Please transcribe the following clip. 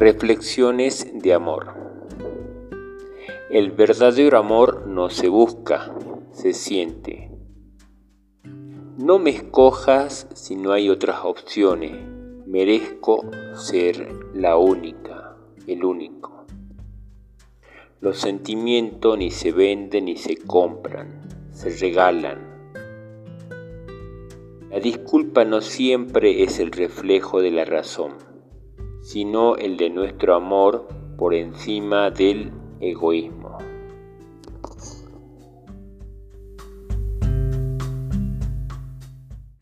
Reflexiones de amor. El verdadero amor no se busca, se siente. No me escojas si no hay otras opciones. Merezco ser la única, el único. Los sentimientos ni se venden ni se compran, se regalan. La disculpa no siempre es el reflejo de la razón sino el de nuestro amor por encima del egoísmo.